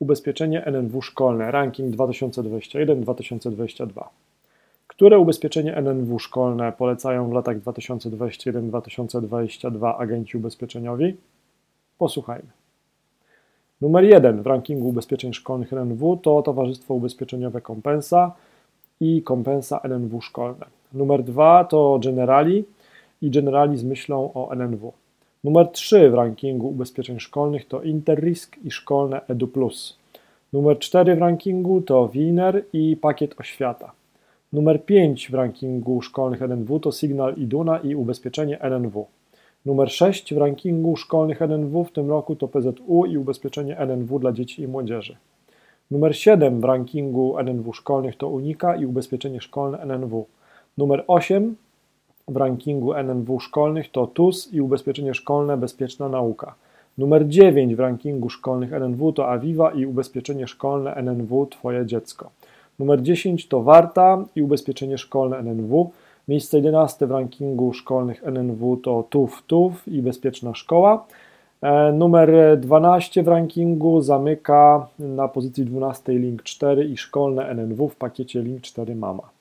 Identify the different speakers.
Speaker 1: Ubezpieczenie NNW szkolne, ranking 2021-2022. Które ubezpieczenie NNW szkolne polecają w latach 2021-2022 agenci ubezpieczeniowi? Posłuchajmy. Numer 1 w rankingu ubezpieczeń szkolnych NNW to Towarzystwo Ubezpieczeniowe Kompensa i Kompensa NNW szkolne. Numer 2 to Generali i Generali z myślą o NNW. Numer 3 w rankingu ubezpieczeń szkolnych to Interrisk i szkolne Edu+. Numer 4 w rankingu to Wiener i pakiet Oświata. Numer 5 w rankingu szkolnych NNW to Signal Iduna i ubezpieczenie NNW. Numer 6 w rankingu szkolnych NNW w tym roku to PZU i ubezpieczenie NNW dla dzieci i młodzieży. Numer 7 w rankingu NNW szkolnych to Unika i ubezpieczenie szkolne NNW. Numer 8 w rankingu NNW szkolnych to TUS i ubezpieczenie szkolne Bezpieczna Nauka. Numer 9 w rankingu szkolnych NNW to Aviva i ubezpieczenie szkolne NNW Twoje dziecko. Numer 10 to Warta i ubezpieczenie szkolne NNW. Miejsce 11 w rankingu szkolnych NNW to TUF TUF i Bezpieczna Szkoła. E, numer 12 w rankingu zamyka na pozycji 12 Link 4 i szkolne NNW w pakiecie Link 4 Mama.